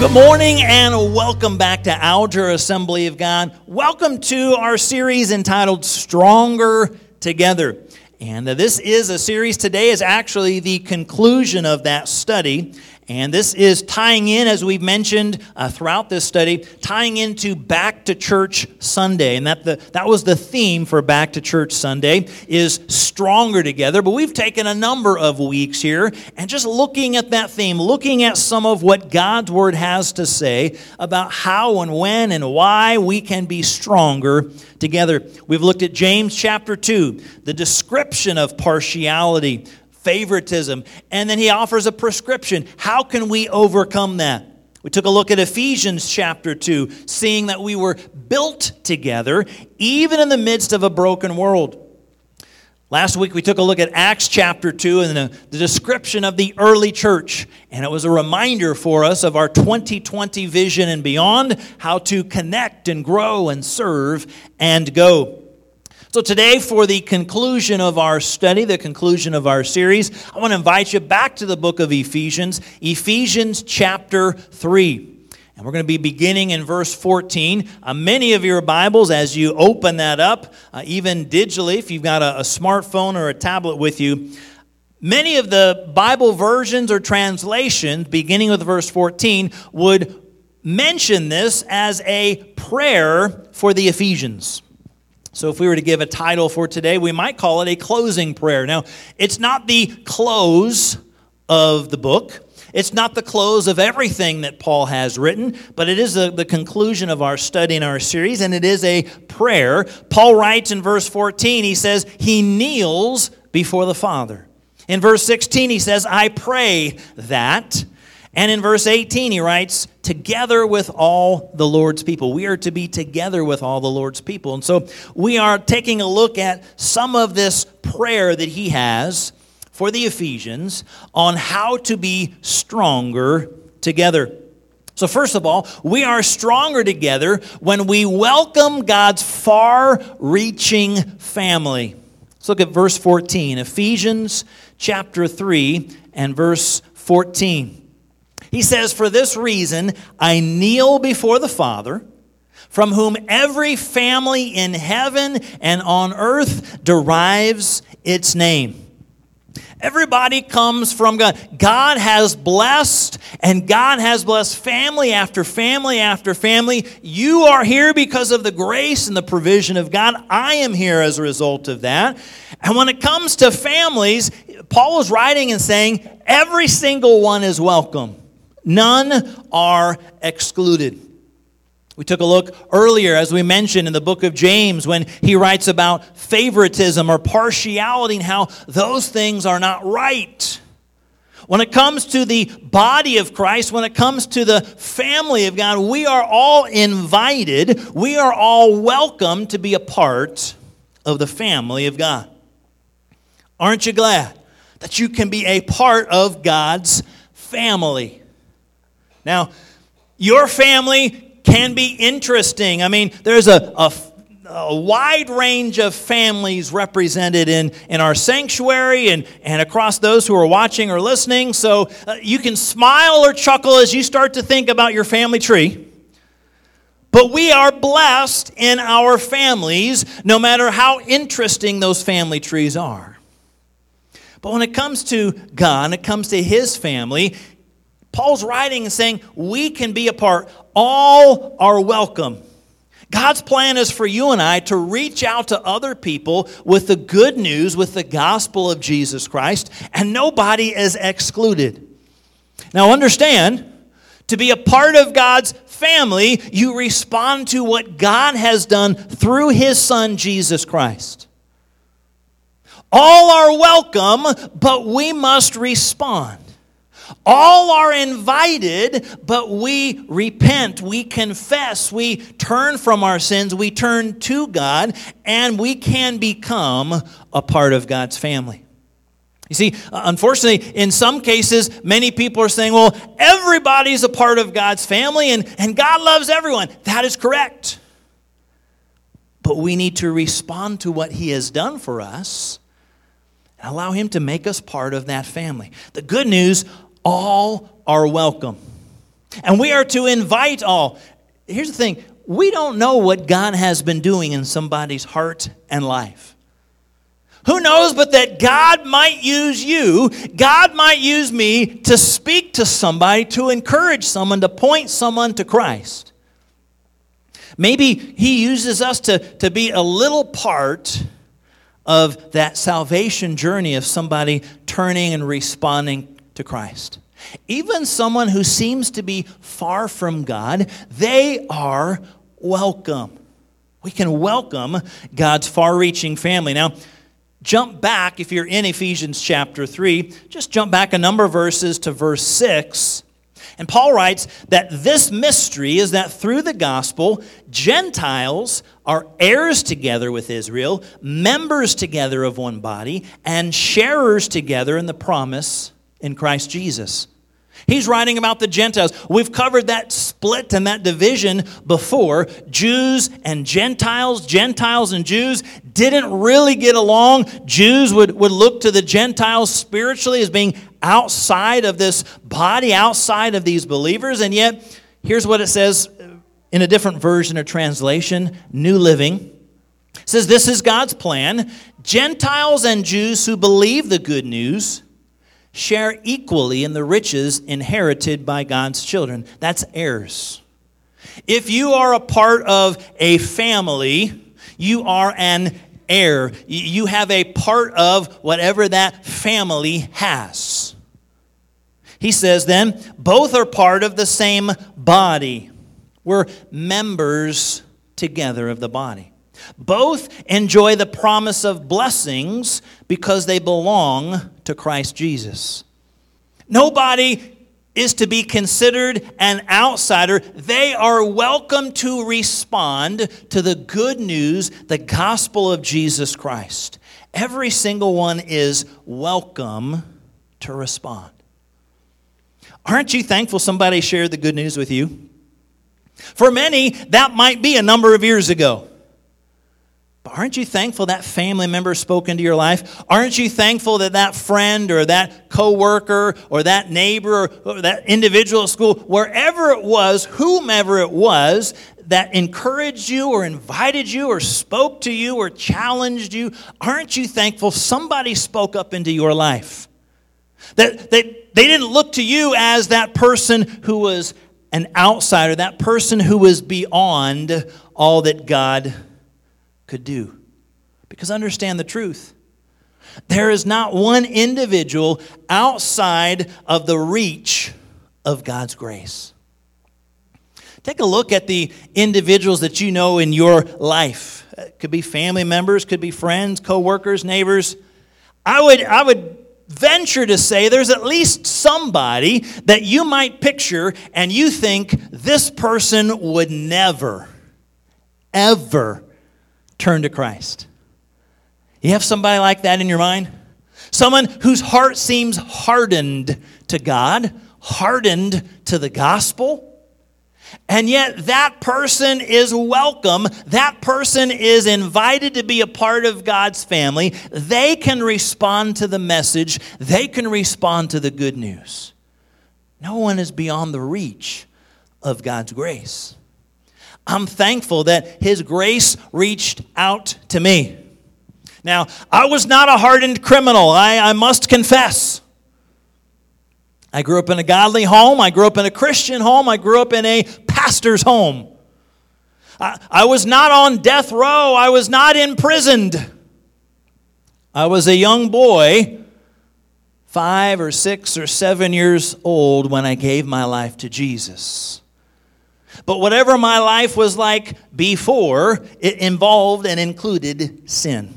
good morning and welcome back to Alger Assembly of God. Welcome to our series entitled Stronger Together. And this is a series today is actually the conclusion of that study. And this is tying in, as we've mentioned uh, throughout this study, tying into Back to Church Sunday. And that, the, that was the theme for Back to Church Sunday, is stronger together. But we've taken a number of weeks here and just looking at that theme, looking at some of what God's Word has to say about how and when and why we can be stronger together. We've looked at James chapter 2, the description of partiality favoritism. And then he offers a prescription. How can we overcome that? We took a look at Ephesians chapter 2, seeing that we were built together even in the midst of a broken world. Last week we took a look at Acts chapter 2 and the, the, description of the early church. And it was a reminder for us of our 2020 vision and beyond, how to connect and grow and serve and go. So, today, for the conclusion of our study, the conclusion of our series, I want to invite you back to the book of Ephesians, Ephesians chapter 3. And we're going to be beginning in verse 14. Uh, many of your Bibles, as you open that up, uh, even digitally, if you've got a, a smartphone or a tablet with you, many of the Bible versions or translations, beginning with verse 14, would mention this as a prayer for the Ephesians. So, if we were to give a title for today, we might call it a closing prayer. Now, it's not the close of the book, it's not the close of everything that Paul has written, but it is the, the conclusion of our study in our series, and it is a prayer. Paul writes in verse 14, he says, He kneels before the Father. In verse 16, he says, I pray that. And in verse 18, he writes, together with all the Lord's people. We are to be together with all the Lord's people. And so we are taking a look at some of this prayer that he has for the Ephesians on how to be stronger together. So, first of all, we are stronger together when we welcome God's far reaching family. Let's look at verse 14, Ephesians chapter 3 and verse 14. He says, For this reason, I kneel before the Father, from whom every family in heaven and on earth derives its name. Everybody comes from God. God has blessed, and God has blessed family after family after family. You are here because of the grace and the provision of God. I am here as a result of that. And when it comes to families, Paul is writing and saying, every single one is welcome. None are excluded. We took a look earlier, as we mentioned in the book of James, when he writes about favoritism or partiality and how those things are not right. When it comes to the body of Christ, when it comes to the family of God, we are all invited, we are all welcome to be a part of the family of God. Aren't you glad that you can be a part of God's family? Now, your family can be interesting. I mean, there's a, a, a, wide range of families represented in, in our sanctuary and, and across those who are watching or listening. So uh, you can smile or chuckle as you start to think about your family tree. But we are blessed in our families, no matter how interesting those family trees are. But when it comes to God, when it comes to His family, Paul's writing and saying we can be a part. All are welcome. God's plan is for you and I to reach out to other people with the good news, with the gospel of Jesus Christ, and nobody is excluded. Now, understand, to be a part of God's family, you respond to what God has done through His Son, Jesus Christ. All are welcome, but we must respond. All are invited, but we repent, we confess, we turn from our sins, we turn to God, and we can become a part of God's family. You see, uh, unfortunately, in some cases, many people are saying, well, everybody's a part of God's family and, and God loves everyone. That is correct. But we need to respond to what He has done for us and allow Him to make us part of that family. The good news all are welcome. And we are to invite all. Here's the thing we don't know what God has been doing in somebody's heart and life. Who knows but that God might use you, God might use me to speak to somebody, to encourage someone, to point someone to Christ. Maybe He uses us to, to be a little part of that salvation journey of somebody turning and responding to Christ. Even someone who seems to be far from God, they are welcome. We can welcome God's far reaching family. Now, jump back, if you're in Ephesians chapter 3, just jump back a number of verses to verse 6. And Paul writes that this mystery is that through the gospel, Gentiles are heirs together with Israel, members together of one body, and sharers together in the promise in Christ Jesus. He's writing about the Gentiles. We've covered that split and that division before. Jews and Gentiles, Gentiles and Jews didn't really get along. Jews would, would look to the Gentiles spiritually as being outside of this body, outside of these believers. And yet, here's what it says in a different version or translation New Living. It says, This is God's plan. Gentiles and Jews who believe the good news share equally in the riches inherited by God's children. That's heirs. If you are a part of a family, you are an heir. You have a part of whatever that family has. He says then, both are part of the same body. We're members together of the body. Both enjoy the promise of blessings because they belong to Christ Jesus. Nobody is to be considered an outsider. They are welcome to respond to the good news, the gospel of Jesus Christ. Every single one is welcome to respond. Aren't you thankful somebody shared the good news with you? For many, that might be a number of years ago. Aren't you thankful that family member spoke into your life? Aren't you thankful that that friend or that coworker or that neighbor or that individual at school, wherever it was, whomever it was, that encouraged you or invited you or spoke to you or challenged you, aren't you thankful somebody spoke up into your life? That, that they didn't look to you as that person who was an outsider, that person who was beyond all that God could do. Because understand the truth. There is not one individual outside of the reach of God's grace. Take a look at the individuals that you know in your life. It could be family members, could be friends, co-workers, neighbors. I would, I would venture to say there's at least somebody that you might picture and you think this person would never, ever turn to Christ. You have somebody like that in your mind? Someone whose heart seems hardened to God, hardened to the gospel. And yet, that person is welcome. That person is invited to be a part of God's family. They can respond to the message, they can respond to the good news. No one is beyond the reach of God's grace. I'm thankful that His grace reached out to me. Now, I was not a hardened criminal, I, I must confess. I grew up in a godly home. I grew up in a Christian home. I grew up in a pastor's home. I, I was not on death row. I was not imprisoned. I was a young boy, five or six or seven years old, when I gave my life to Jesus. But whatever my life was like before, it involved and included sin.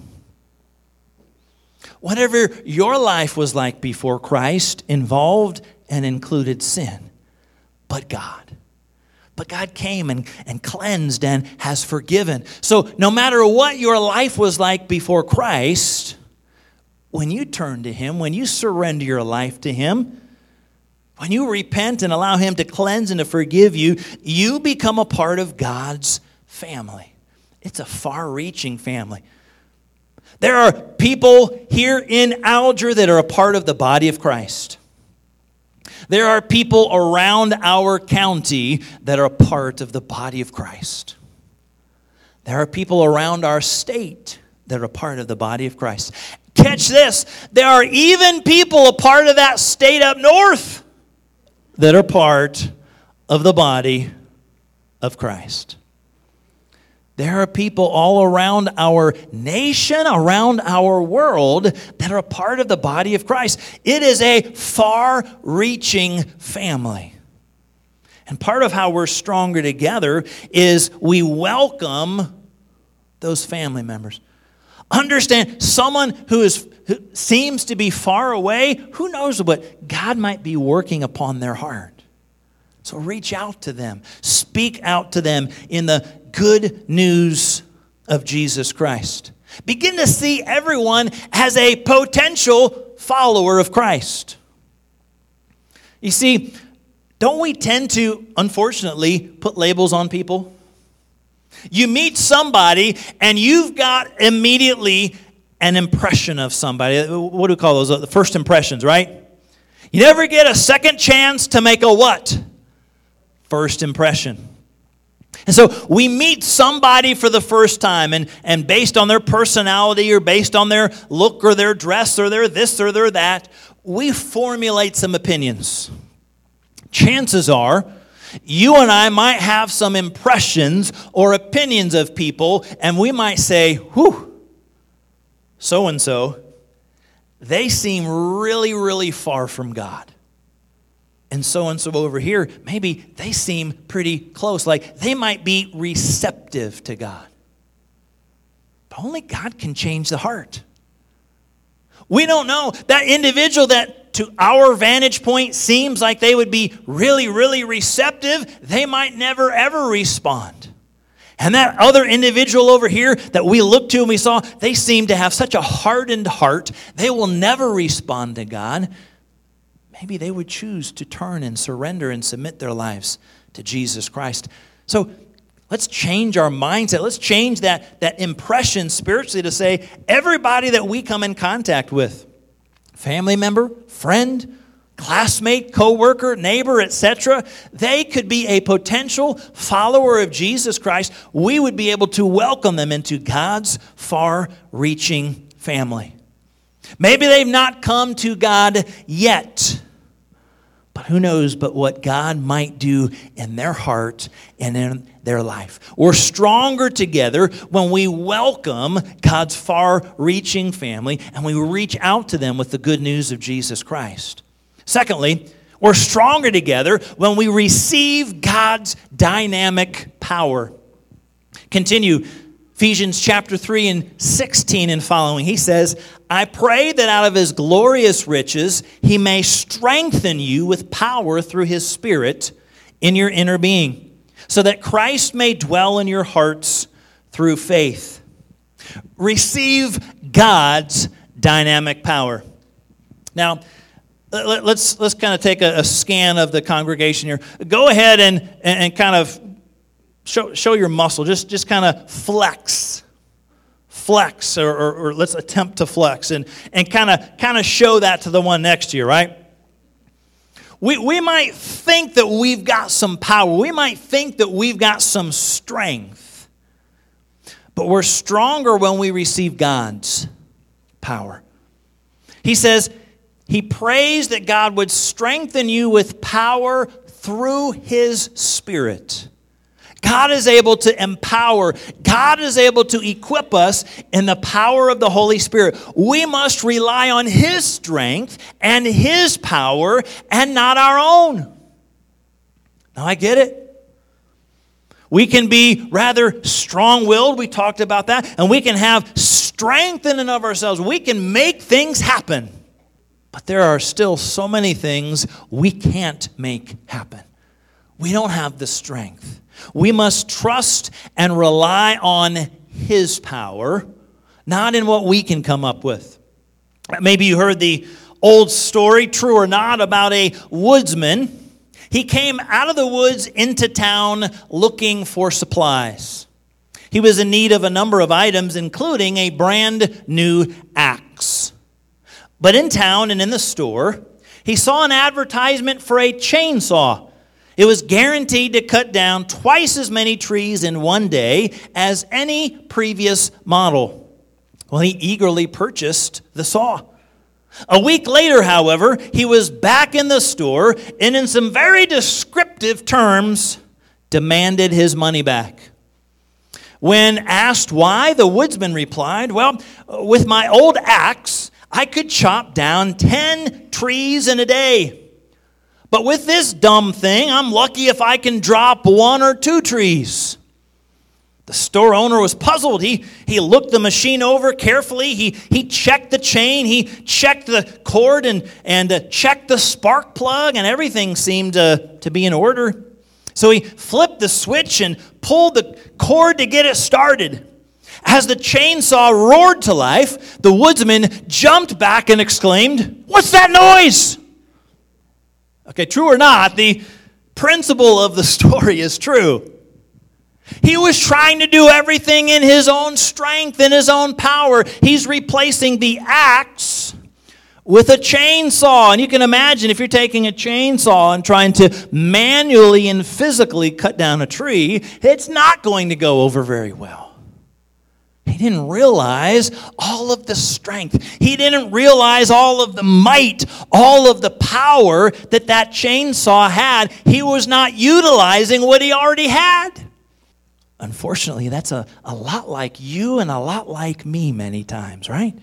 Whatever your life was like before Christ involved and included sin. But God. But God came and, and cleansed and has forgiven. So, no matter what your life was like before Christ, when you turn to Him, when you surrender your life to Him, when you repent and allow Him to cleanse and to forgive you, you become a part of God's family. It's a far reaching family. There are people here in Alger that are a part of the body of Christ. There are people around our county that are a part of the body of Christ. There are people around our state that are a part of the body of Christ. Catch this there are even people a part of that state up north that are part of the body of Christ. There are people all around our nation, around our world, that are a part of the body of Christ. It is a far reaching family. And part of how we're stronger together is we welcome those family members. Understand someone who is who seems to be far away, who knows what God might be working upon their heart. So reach out to them. Speak out to them in the good news of Jesus Christ. Begin to see everyone as a potential follower of Christ. You see, don't we tend to, unfortunately, put labels on people? You meet somebody and you've got immediately an impression of somebody. What do we call those? The first impressions, right? You never get a second chance to make a what? First impression. And so we meet somebody for the first time, and, and based on their personality or based on their look or their dress or their this or their that, we formulate some opinions. Chances are, you and I might have some impressions or opinions of people, and we might say, whew, so and so, they seem really, really far from God and so and so over here, maybe they seem pretty close. Like they might be receptive to God. But only God can change the heart. We don't know. That individual that to our vantage point seems like they would be really, really receptive, they might never ever respond. And that other individual over here that we looked to and we saw, they seem to have such a hardened heart, they will never respond to God maybe they would choose to turn and surrender and submit their lives to Jesus Christ. So let's change our mindset. Let's change that, that impression spiritually to say everybody that we come in contact with, family member, friend, classmate, coworker, neighbor, etc., they could be a potential follower of Jesus Christ. We would be able to welcome them into God's far-reaching family. Maybe they've not come to God yet. But who knows but what God might do in their heart and in their life. We're stronger together when we welcome God's far reaching family and we reach out to them with the good news of Jesus Christ. Secondly, we're stronger together when we receive God's dynamic power. Continue Ephesians chapter 3 and 16 and following, he says, I pray that out of his glorious riches he may strengthen you with power through his Spirit in your inner being, so that Christ may dwell in your hearts through faith. Receive God's dynamic power. Now, let's, let's kind of take a, a scan of the congregation here. Go ahead and, and kind of show, show your muscle. Just, just kind of flex. Flex, or, or, or, let's attempt to flex, and, and kind of kind of show that to the one next to you, right? We, we might think that we've got some power. We might think that we've got some strength. But we're stronger when we receive God's power. He says, He prays that God would strengthen you with power through His Spirit. God is able to empower, God is able to equip us in the power of the Holy Spirit. We must rely on His strength and His power and not our own. Now, I get it. We can be rather strong willed. We talked about that. And we can have strength in and of ourselves. We can make things happen. But there are still so many things we can't make happen. We don't have the strength. We must trust and rely on His power, not in what we can come up with. Maybe you heard the old story, true or not, about a woodsman. He came out of the woods into town looking for supplies. He was in need of a number of items, including a brand new axe. But in town and in the store, he saw an advertisement for a chainsaw. It was guaranteed to cut down twice as many trees in one day as any previous model. Well, he eagerly purchased the saw. A week later, however, he was back in the store and, in some very descriptive terms, demanded his money back. When asked why, the woodsman replied, Well, with my old axe, I could chop down 10 trees in a day. But with this dumb thing, I'm lucky if I can drop one or two trees. The store owner was puzzled. He, he looked the machine over carefully. He, he checked the chain. He checked the cord and, and uh, checked the spark plug, and everything seemed uh, to be in order. So he flipped the switch and pulled the cord to get it started. As the chainsaw roared to life, the woodsman jumped back and exclaimed, What's that noise? Okay, true or not, the principle of the story is true. He was trying to do everything in his own strength, in his own power. He's replacing the axe with a chainsaw. And you can imagine if you're taking a chainsaw and trying to manually and physically cut down a tree, it's not going to go over very well. He didn't realize all of the strength. He didn't realize all of the might, all of the power that that chainsaw had. He was not utilizing what he already had. Unfortunately, that's a, a lot like you and a lot like me many times, right?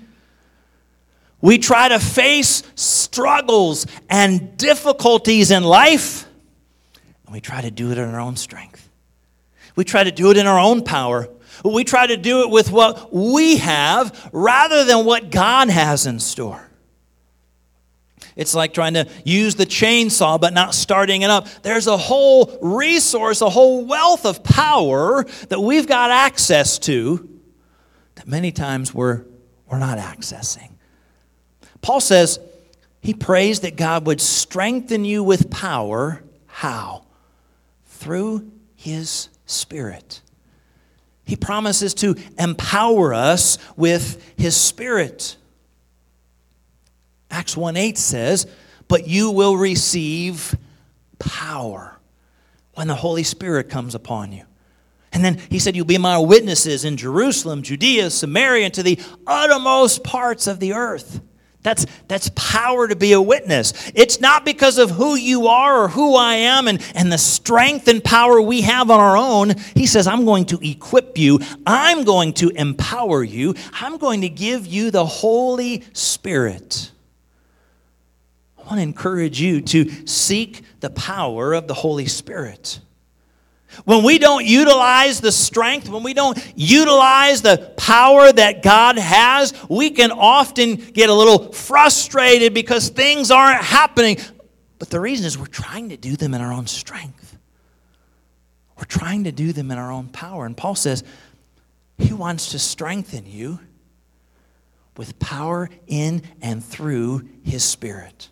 We try to face struggles and difficulties in life, and we try to do it in our own strength. We try to do it in our own power. We try to do it with what we have rather than what God has in store. It's like trying to use the chainsaw but not starting it up. There's a whole resource, a whole wealth of power that we've got access to that many times we're, we're not accessing. Paul says he prays that God would strengthen you with power. How? Through his Spirit. He promises to empower us with his Spirit. Acts 1 8 says, But you will receive power when the Holy Spirit comes upon you. And then he said, You'll be my witnesses in Jerusalem, Judea, Samaria, and to the uttermost parts of the earth. That's, that's power to be a witness. It's not because of who you are or who I am and, and the strength and power we have on our own. He says, I'm going to equip you, I'm going to empower you, I'm going to give you the Holy Spirit I want to encourage you to seek the power of the Holy Spirit. When we don't utilize the strength, when we don't utilize the power that God has, we can often get a little frustrated because things aren't happening. But the reason is we're trying to do them in our own strength. We're trying to do them in our own power. And Paul says, He wants to strengthen you with power in and through His Spirit.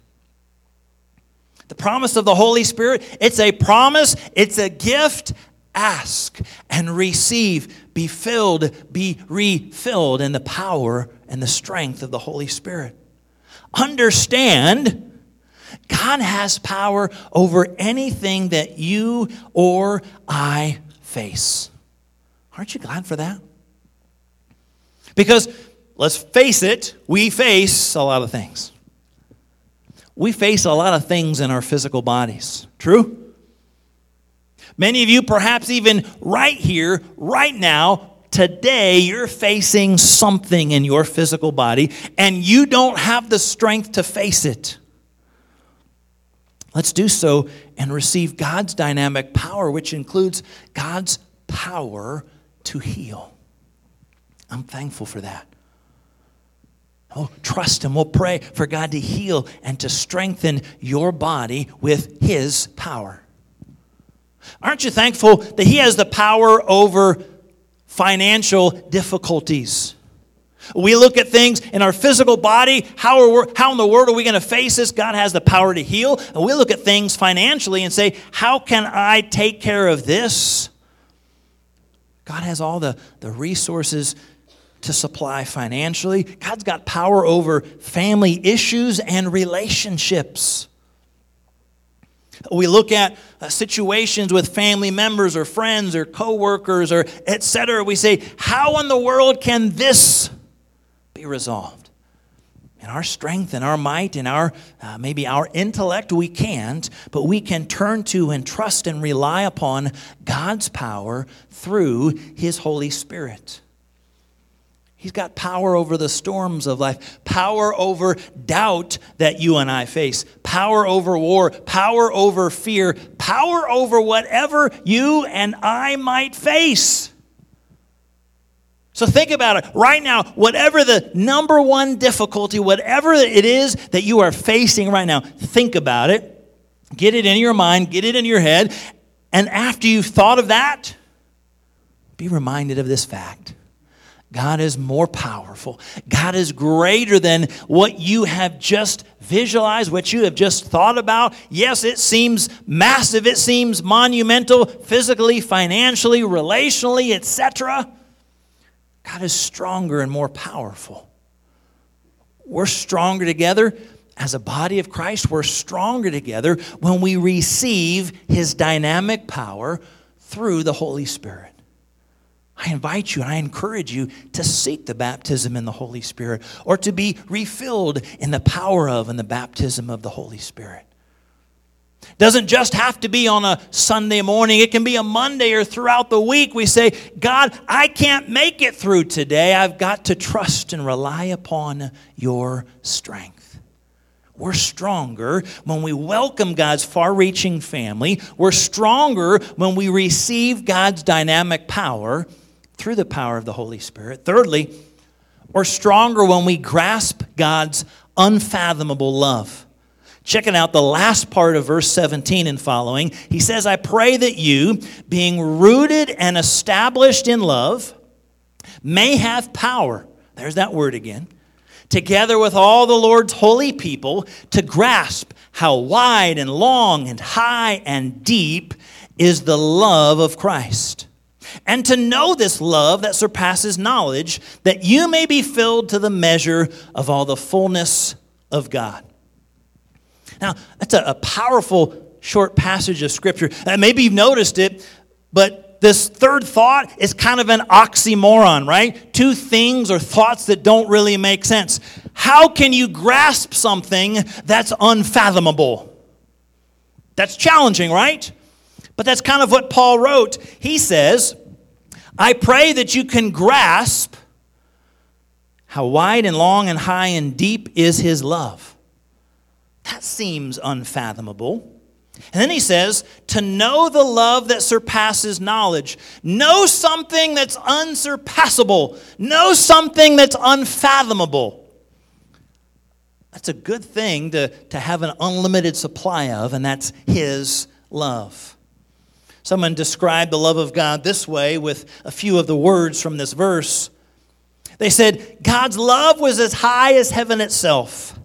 The promise of the Holy Spirit, it's a promise, it's a gift. Ask and receive, be filled, be refilled in the power and the strength of the Holy Spirit. Understand, God has power over anything that you or I face. Aren't you glad for that? Because let's face it, we face a lot of things we face a lot of things in our physical bodies. True? Many of you, perhaps even right here, right now, today, you're facing something in your physical body and you don't have the strength to face it. Let's do so and receive God's dynamic power, which includes God's power to heal. I'm thankful for that. Oh, trust Him. We'll pray for God to heal and to strengthen your body with His power. Aren't you thankful that He has the power over financial difficulties? We look at things in our physical body. How, are how in the world are we going to face this? God has the power to heal. And we look at things financially and say, How can I take care of this? God has all the, the resources to supply financially. God's got power over family issues and relationships. We look at uh, situations with family members or friends or coworkers or etc. We say, how in the world can this be resolved? In our strength and our might and our uh, maybe our intellect, we can't, but we can turn to and trust and rely upon God's power through His Holy Spirit. He's got power over the storms of life, power over doubt that you and I face, power over war, power over fear, power over whatever you and I might face. So think about it. Right now, whatever the number one difficulty, whatever it is that you are facing right now, think about it. Get it in your mind, get it in your head. And after you've thought of that, be reminded of this fact God is more powerful. God is greater than what you have just visualized, what you have just thought about. Yes, it seems massive, it seems monumental, physically, financially, relationally, etc. God is stronger and more powerful. We're stronger together as a body of Christ. We're stronger together when we receive His dynamic power through the Holy Spirit. I invite you and I encourage you to seek the baptism in the Holy Spirit or to be refilled in the power of and the baptism of the Holy Spirit. Doesn't just have to be on a Sunday morning. It can be a Monday or throughout the week. We say, God, I can't make it through today. I've got to trust and rely upon your strength. We're stronger when we welcome God's far reaching family. We're stronger when we receive God's dynamic power through the power of the Holy Spirit. Thirdly, we're stronger when we grasp God's unfathomable love. Checking out the last part of verse 17 and following, he says, I pray that you, being rooted and established in love, may have power. There's that word again. Together with all the Lord's holy people, to grasp how wide and long and high and deep is the love of Christ and to know this love that surpasses knowledge, that you may be filled to the measure of all the fullness of God. Now, that's a, a powerful short passage of Scripture. Uh, maybe you've noticed it, but this third thought is kind of an oxymoron, right? Two things or thoughts that don't really make sense. How can you grasp something that's unfathomable? That's challenging, right? But that's kind of what Paul wrote. He says, I pray that you can grasp how wide and long and high and deep is his love. That seems unfathomable. And then he says, to know the love that surpasses knowledge. Know something that's unsurpassable. Know something that's unfathomable. That's a good thing to, to have an unlimited supply of, and that's his love. Someone described the love of God this way with a few of the words from this verse. They said, God's love was as high as heaven itself.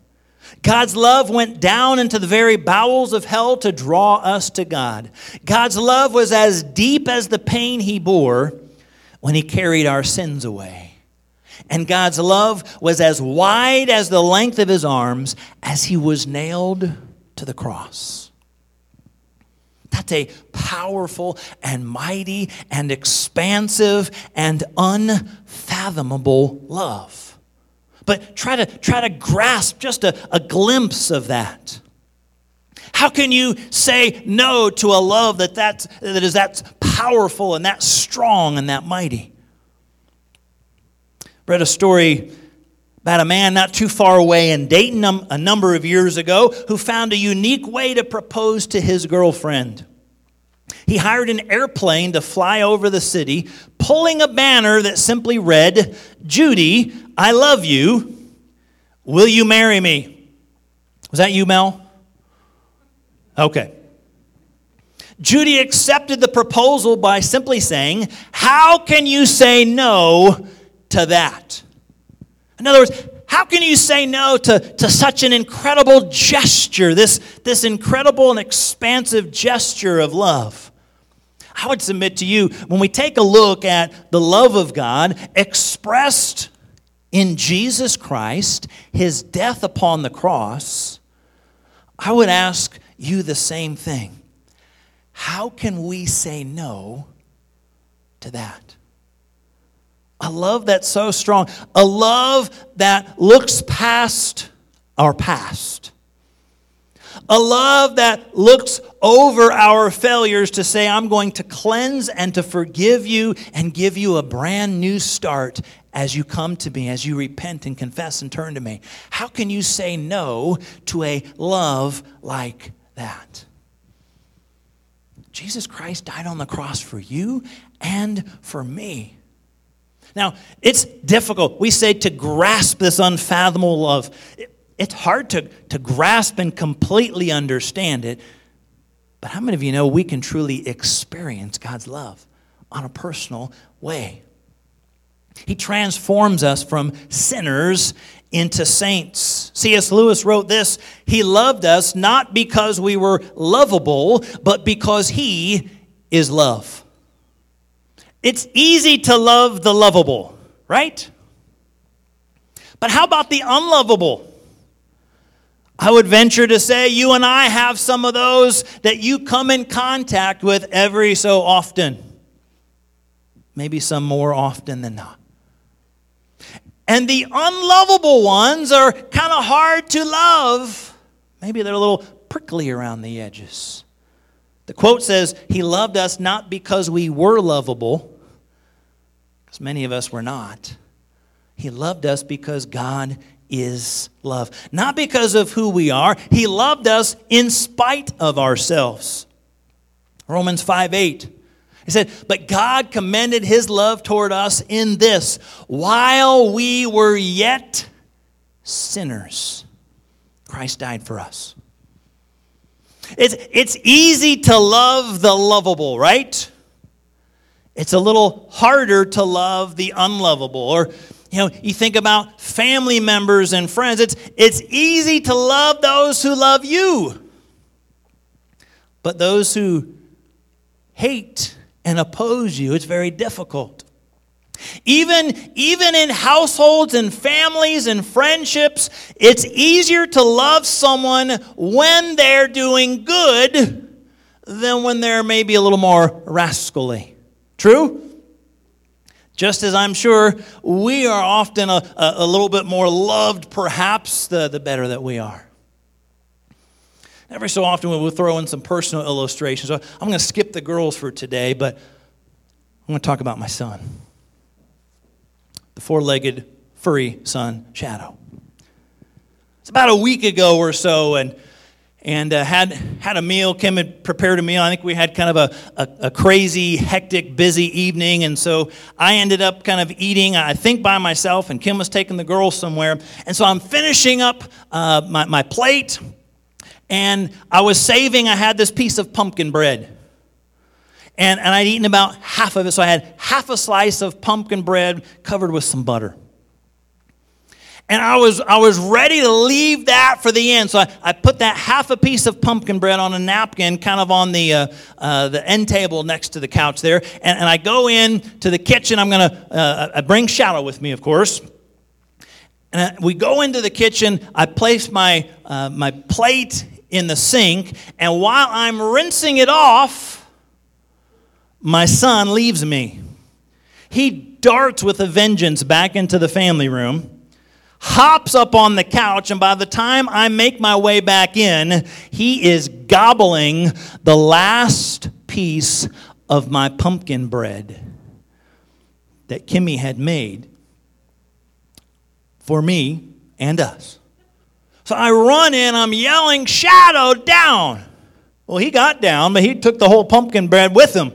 God's love went down into the very bowels of hell to draw us to God. God's love was as deep as the pain he bore when he carried our sins away. And God's love was as wide as the length of his arms as he was nailed to the cross. That's a powerful and mighty and expansive and unfathomable love. But try to, try to grasp just a, a glimpse of that. How can you say no to a love that, that's, that is that powerful and that strong and that mighty? Read a story about a man not too far away in Dayton a number of years ago who found a unique way to propose to his girlfriend. He hired an airplane to fly over the city, pulling a banner that simply read, Judy, I love you. Will you marry me? Was that you, Mel? Okay. Judy accepted the proposal by simply saying, How can you say no to that? In other words, how can you say no to, to such an incredible gesture, this, this incredible and expansive gesture of love? I would submit to you when we take a look at the love of God expressed in Jesus Christ, his death upon the cross, I would ask you the same thing. How can we say no to that? A love that's so strong, a love that looks past our past, a love that looks over our failures to say, I'm going to cleanse and to forgive you and give you a brand new start as you come to me, as you repent and confess and turn to me. How can you say no to a love like that? Jesus Christ died on the cross for you and for me. Now, it's difficult. We say to grasp this unfathomable love. It's hard to, to grasp and completely understand it. But how many of you know we can truly experience God's love on a personal way? He transforms us from sinners into saints. C.S. Lewis wrote this He loved us not because we were lovable, but because He is love. It's easy to love the lovable, right? But how about the unlovable? I would venture to say you and I have some of those that you come in contact with every so often. Maybe some more often than not. And the unlovable ones are kind of hard to love. Maybe they're a little prickly around the edges. The quote says, He loved us not because we were lovable, many of us were not. He loved us because God is love. Not because of who we are, He loved us in spite of ourselves. Romans 5 8. He said, But God commended His love toward us in this while we were yet sinners, Christ died for us. It's, it's easy to love the lovable, right? It's a little harder to love the unlovable. Or, you know, you think about family members and friends. It's, it's easy to love those who love you. But those who hate and oppose you, it's very difficult. Even, even in households and families and friendships, it's easier to love someone when they're doing good than when they're maybe a little more rascally. True? Just as I'm sure we are often a, a, a little bit more loved, perhaps, the, the better that we are. Every so often, we'll throw in some personal illustrations. So I'm going to skip the girls for today, but I'm going to talk about my son the four legged, furry son, Shadow. It's about a week ago or so, and and uh, had had a meal. Kim had prepared a meal. I think we had kind of a, a, a, crazy, hectic, busy evening, and so I ended up kind of eating. I think by myself, and Kim was taking the girls somewhere. And so I'm finishing up uh, my, my plate, and I was saving. I had this piece of pumpkin bread. And, and I'd eaten about half of it, so I had half a slice of pumpkin bread covered with some butter. And I was, I was ready to leave that for the end. So I, I put that half a piece of pumpkin bread on a napkin, kind of on the, uh, uh, the end table next to the couch there. And, and I go in to the kitchen. I'm going to uh, I bring Shadow with me, of course. And we go into the kitchen. I place my, uh, my plate in the sink. And while I'm rinsing it off, my son leaves me. He darts with a vengeance back into the family room hops up on the couch, and by the time I make my way back in, he is gobbling the last piece of my pumpkin bread that Kimmy had made for me and us. So I run in, I'm yelling, Shadow, down! Well, he got down, but he took the whole pumpkin bread with him.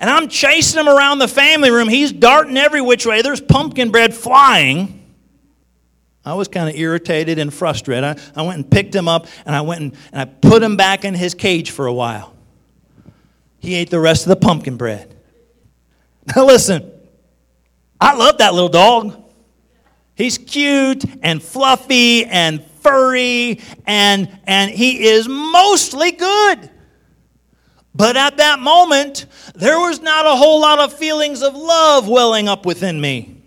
And I'm chasing him around the family room. He's darting every which way. There's pumpkin bread flying. I was kind of irritated and frustrated. I, I went and picked him up and I went and, and I put him back in his cage for a while. He ate the rest of the pumpkin bread. Now, listen, I love that little dog. He's cute and fluffy and furry, and, and he is mostly good. But at that moment, there was not a whole lot of feelings of love welling up within me.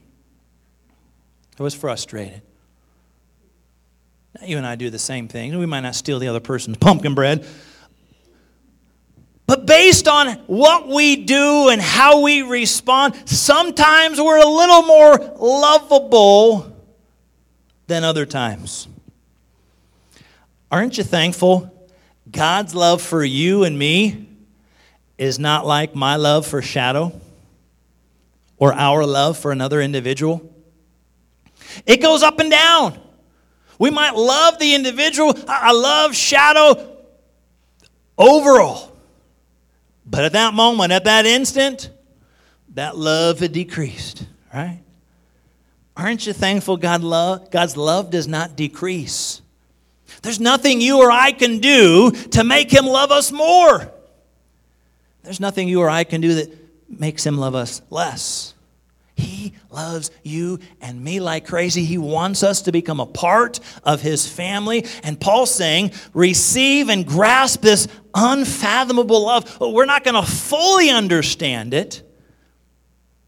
I was frustrated. You and I do the same thing. We might not steal the other person's pumpkin bread. But based on what we do and how we respond, sometimes we're a little more lovable than other times. Aren't you thankful? God's love for you and me is not like my love for Shadow or our love for another individual. It goes up and down. We might love the individual. I love Shadow overall. But at that moment, at that instant, that love had decreased, right? Aren't you thankful God love, God's love does not decrease? There's nothing you or I can do to make him love us more. There's nothing you or I can do that makes him love us less. He loves you and me like crazy. He wants us to become a part of his family. And Paul's saying, receive and grasp this unfathomable love. We're not going to fully understand it.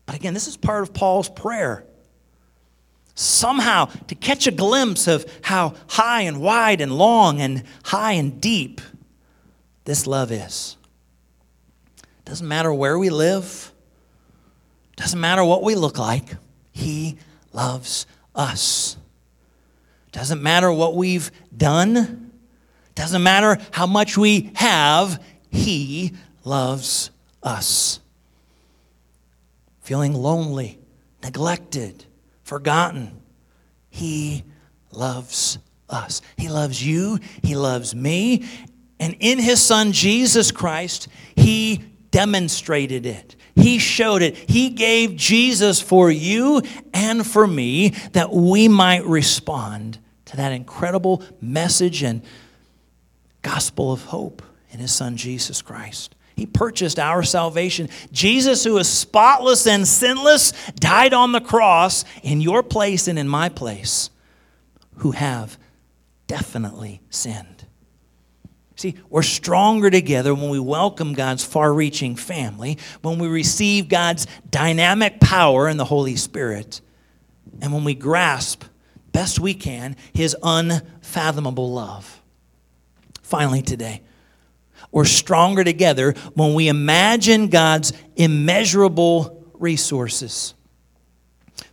But again, this is part of Paul's prayer somehow to catch a glimpse of how high and wide and long and high and deep this love is. Doesn't matter where we live, doesn't matter what we look like, He loves us. Doesn't matter what we've done, doesn't matter how much we have, He loves us. Feeling lonely, neglected, forgotten. He loves us. He loves you. He loves me. And in his son Jesus Christ, he demonstrated it. He showed it. He gave Jesus for you and for me that we might respond to that incredible message and gospel of hope in his son Jesus Christ. He purchased our salvation. Jesus, who is spotless and sinless, died on the cross in your place and in my place, who have definitely sinned. See, we're stronger together when we welcome God's far reaching family, when we receive God's dynamic power in the Holy Spirit, and when we grasp, best we can, His unfathomable love. Finally, today, we're stronger together when we imagine God's immeasurable resources.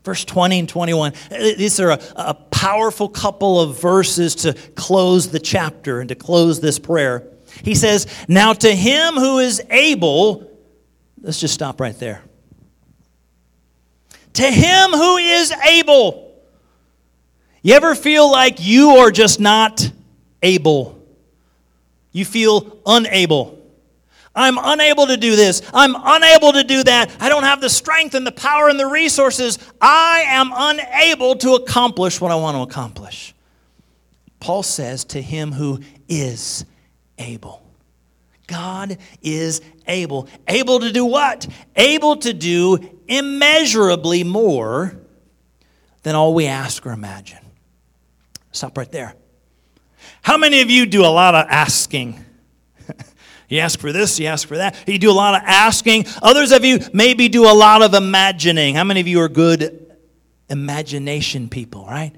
Verse 20 and 21, these are a, a, powerful couple of verses to close the chapter and to close this prayer. He says, Now to him who is able, let's just stop right there. To him who is able. You ever feel like you are just not able? You feel unable. I'm unable to do this. I'm unable to do that. I don't have the strength and the power and the resources. I am unable to accomplish what I want to accomplish. Paul says to him who is able. God is able. Able to do what? Able to do immeasurably more than all we ask or imagine. Stop right there. How many of you do a lot of asking? You ask for this, you ask for that. You do a lot of asking. Others of you maybe do a lot of imagining. How many of you are good imagination people, right?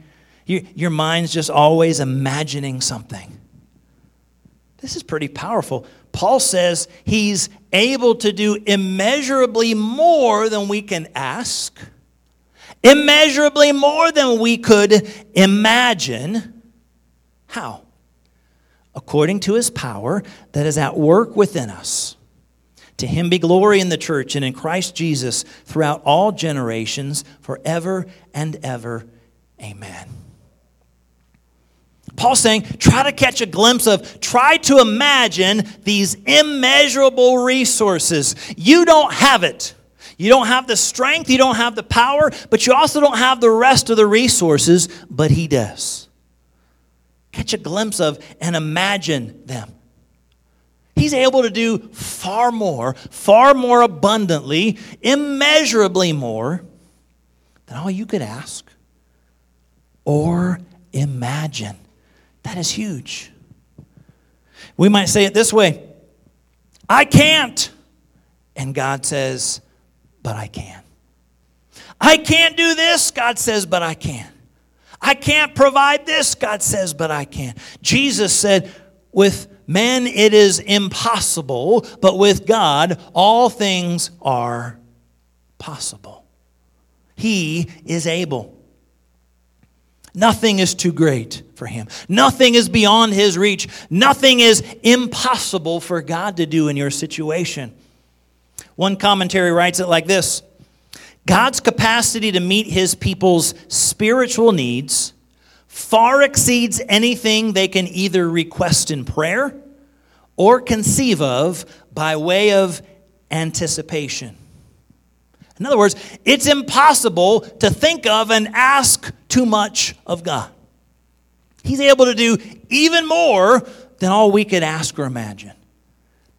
You, your mind's just always imagining something. This is pretty powerful. Paul says he's able to do immeasurably more than we can ask, immeasurably more than we could imagine. How? According to his power that is at work within us. To him be glory in the church and in Christ Jesus throughout all generations, forever and ever. Amen. Paul's saying, try to catch a glimpse of, try to imagine these immeasurable resources. You don't have it. You don't have the strength, you don't have the power, but you also don't have the rest of the resources, but he does catch a glimpse of and imagine them. He's able to do far more, far more abundantly, immeasurably more than all you could ask or imagine. That is huge. We might say it this way I can't. And God says, But I can. I can't do this, God says, But I can. I can't provide this, God says, But I can. Jesus said, With men it is impossible, but with God all things are possible. He is able. Nothing is too great for him. Nothing is beyond his reach. Nothing is impossible for God to do in your situation. One commentary writes it like this God's capacity to meet his people's spiritual needs far exceeds anything they can either request in prayer or conceive of by way of anticipation. In other words, it's impossible to think of and ask too much of God. He's able to do even more than all we could ask or imagine.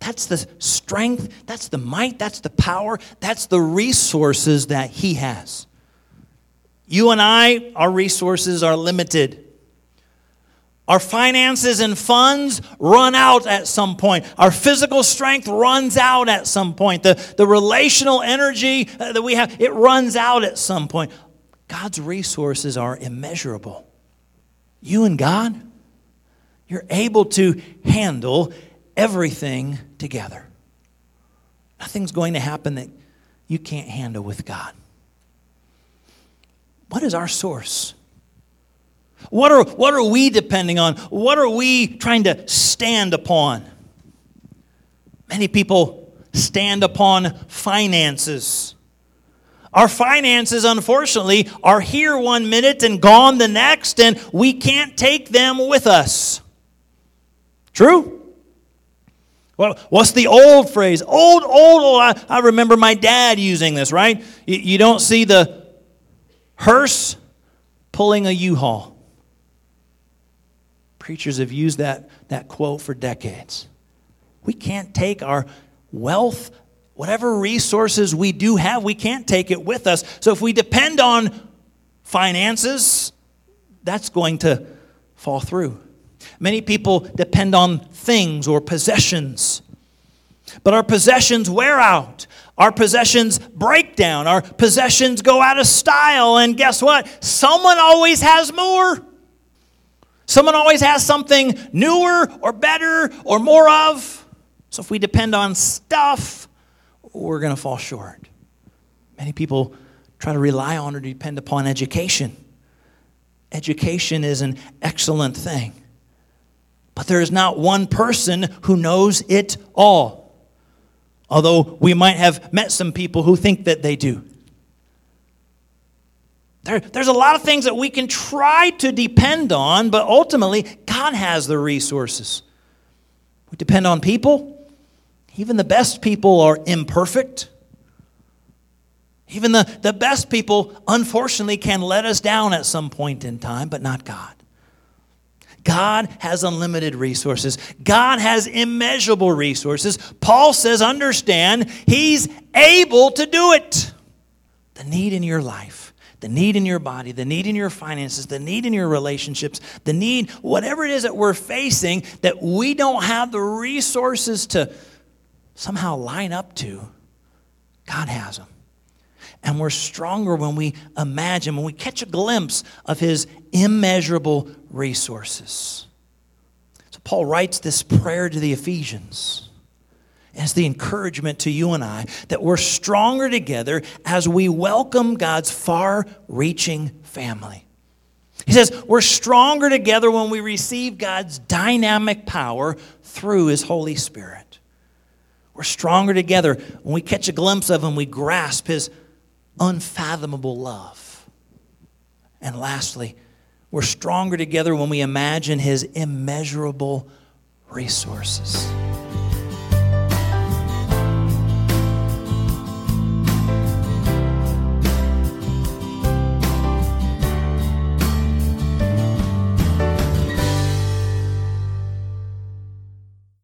That's the strength, that's the might, that's the power, that's the resources that He has. You and I, our resources are limited. Our finances and funds run out at some point. Our physical strength runs out at some point. The, the relational energy uh, that we have, it runs out at some point. God's resources are immeasurable. You and God, you're able to handle everything together. Nothing's going to happen that you can't handle with God. What is our source? What are, what are we depending on? What are we trying to stand upon? Many people stand upon finances. Our finances, unfortunately, are here one minute and gone the next, and we can't take them with us. True? Well, what's the old phrase? Old, old, old. I, I remember my dad using this, right? You, you don't see the hearse pulling a U haul. Preachers have used that, that quote for decades. We can't take our wealth, whatever resources we do have, we can't take it with us. So if we depend on finances, that's going to fall through. Many people depend on things or possessions. But our possessions wear out. Our possessions break down. Our possessions go out of style. And guess what? Someone always has more. Someone always has something newer or better or more of. So if we depend on stuff, we're going to fall short. Many people try to rely on or depend upon education. Education is an excellent thing. But there is not one person who knows it all. Although we might have met some people who think that they do. There, there's a lot of things that we can try to depend on, but ultimately, God has the resources. We depend on people. Even the best people are imperfect. Even the, the best people, unfortunately, can let us down at some point in time, but not God. God has unlimited resources. God has immeasurable resources. Paul says, understand, He's able to do it. The need in your life the need in your body, the need in your finances, the need in your relationships, the need, whatever it is that we're facing that we don't have the resources to somehow line up to, God has them. And we're stronger when we imagine, when we catch a glimpse of His immeasurable resources. So Paul writes this prayer to the Ephesians as the encouragement to you and I that we're stronger together as we welcome God's far reaching family. He says, We're stronger together when we receive God's dynamic power through His Holy Spirit. We're stronger together when we catch a glimpse of Him, we grasp His unfathomable love. And lastly, we're stronger together when we imagine His immeasurable resources.